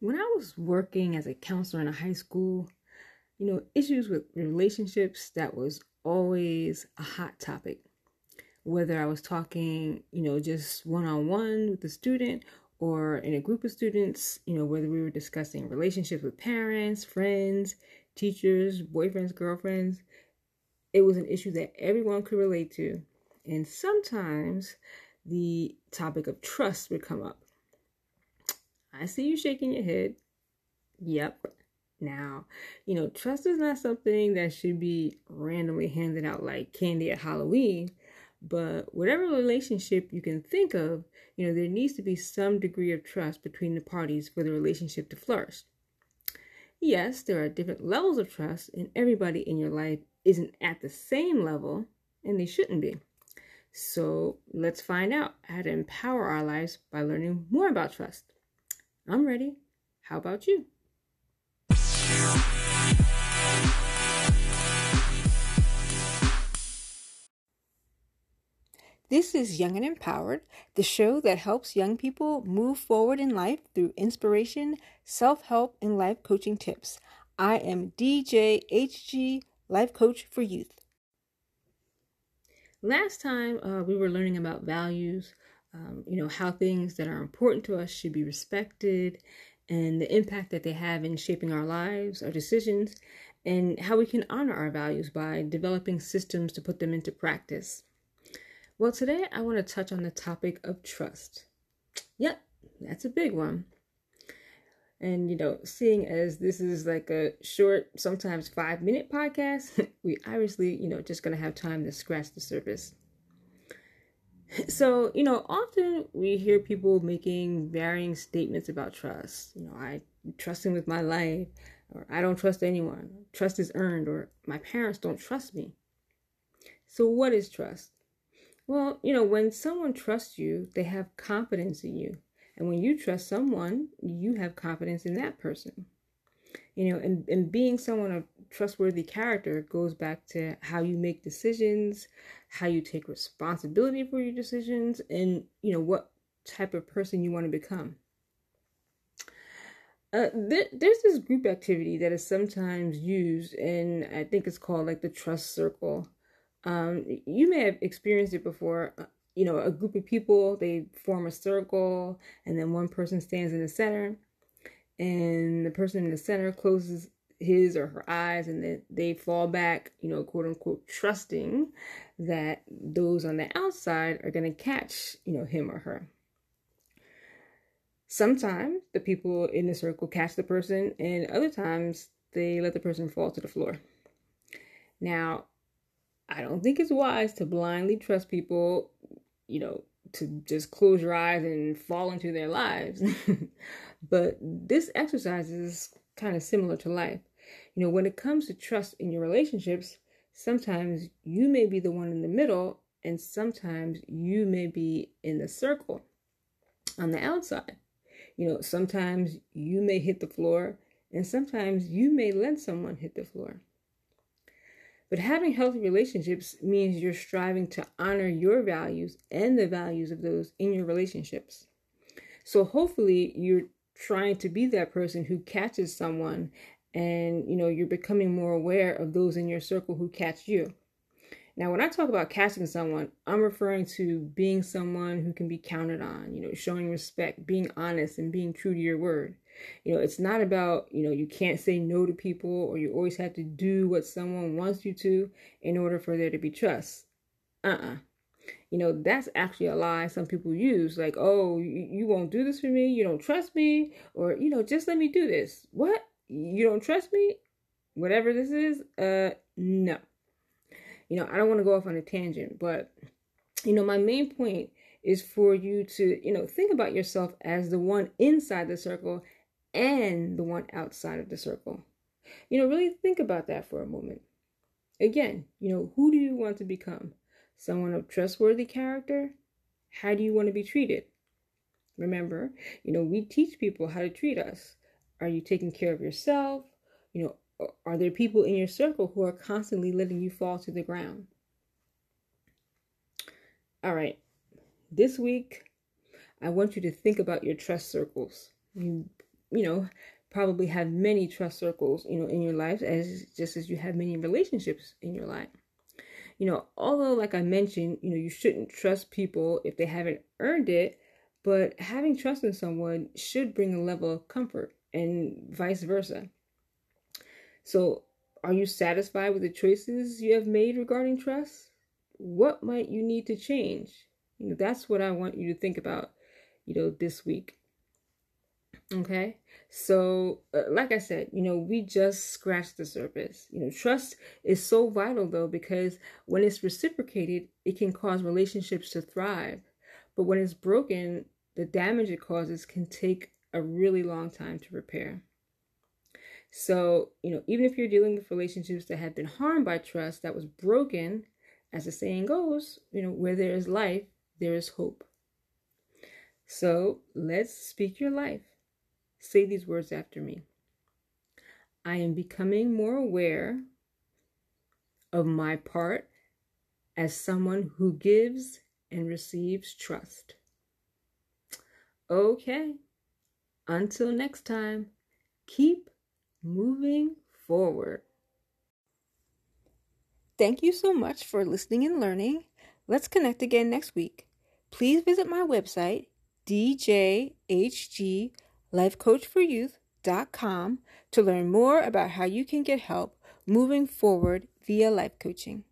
when I was working as a counselor in a high school, you know, issues with relationships that was always a hot topic. Whether I was talking, you know, just one on one with a student or in a group of students, you know, whether we were discussing relationships with parents, friends, teachers, boyfriends, girlfriends, it was an issue that everyone could relate to. And sometimes the topic of trust would come up. I see you shaking your head. Yep. Now, you know, trust is not something that should be randomly handed out like candy at Halloween, but whatever relationship you can think of, you know, there needs to be some degree of trust between the parties for the relationship to flourish. Yes, there are different levels of trust, and everybody in your life isn't at the same level, and they shouldn't be. So let's find out how to empower our lives by learning more about trust. I'm ready. How about you? This is Young and Empowered, the show that helps young people move forward in life through inspiration, self help, and life coaching tips. I am DJ HG, life coach for youth. Last time uh, we were learning about values, um, you know, how things that are important to us should be respected, and the impact that they have in shaping our lives, our decisions, and how we can honor our values by developing systems to put them into practice. Well, today I want to touch on the topic of trust. Yep, that's a big one. And, you know, seeing as this is like a short, sometimes five minute podcast, we obviously, you know, just to have time to scratch the surface. So, you know, often we hear people making varying statements about trust. You know, I trust him with my life, or I don't trust anyone. Trust is earned, or my parents don't trust me. So, what is trust? Well, you know, when someone trusts you, they have confidence in you. And when you trust someone, you have confidence in that person. You know, and, and being someone of trustworthy character goes back to how you make decisions, how you take responsibility for your decisions, and, you know, what type of person you want to become. Uh, there, there's this group activity that is sometimes used, and I think it's called like the trust circle. Um, you may have experienced it before. Uh, you know, a group of people, they form a circle, and then one person stands in the center, and the person in the center closes his or her eyes, and then they fall back, you know, quote unquote, trusting that those on the outside are going to catch, you know, him or her. Sometimes the people in the circle catch the person, and other times they let the person fall to the floor. Now, I don't think it's wise to blindly trust people, you know, to just close your eyes and fall into their lives. but this exercise is kind of similar to life. You know, when it comes to trust in your relationships, sometimes you may be the one in the middle, and sometimes you may be in the circle on the outside. You know, sometimes you may hit the floor, and sometimes you may let someone hit the floor. But having healthy relationships means you're striving to honor your values and the values of those in your relationships. So hopefully you're trying to be that person who catches someone and you know you're becoming more aware of those in your circle who catch you. Now, when I talk about catching someone, I'm referring to being someone who can be counted on, you know, showing respect, being honest, and being true to your word. You know, it's not about, you know, you can't say no to people or you always have to do what someone wants you to in order for there to be trust. Uh uh-uh. uh You know, that's actually a lie some people use. Like, oh, you, you won't do this for me. You don't trust me. Or, you know, just let me do this. What? You don't trust me? Whatever this is? Uh, no. You know, I don't want to go off on a tangent, but, you know, my main point is for you to, you know, think about yourself as the one inside the circle and the one outside of the circle. You know, really think about that for a moment. Again, you know, who do you want to become? Someone of trustworthy character? How do you want to be treated? Remember, you know, we teach people how to treat us. Are you taking care of yourself? You know, are there people in your circle who are constantly letting you fall to the ground? All right, this week, I want you to think about your trust circles. You you know, probably have many trust circles, you know, in your life as just as you have many relationships in your life. You know, although like I mentioned, you know, you shouldn't trust people if they haven't earned it, but having trust in someone should bring a level of comfort and vice versa. So, are you satisfied with the choices you have made regarding trust? What might you need to change? You know, that's what I want you to think about, you know, this week. Okay. So, uh, like I said, you know, we just scratched the surface. You know, trust is so vital though, because when it's reciprocated, it can cause relationships to thrive. But when it's broken, the damage it causes can take a really long time to repair. So, you know, even if you're dealing with relationships that have been harmed by trust that was broken, as the saying goes, you know, where there is life, there is hope. So let's speak your life. Say these words after me. I am becoming more aware of my part as someone who gives and receives trust. Okay, until next time, keep moving forward. Thank you so much for listening and learning. Let's connect again next week. Please visit my website, DJHG lifecoachforyouth.com to learn more about how you can get help moving forward via life coaching.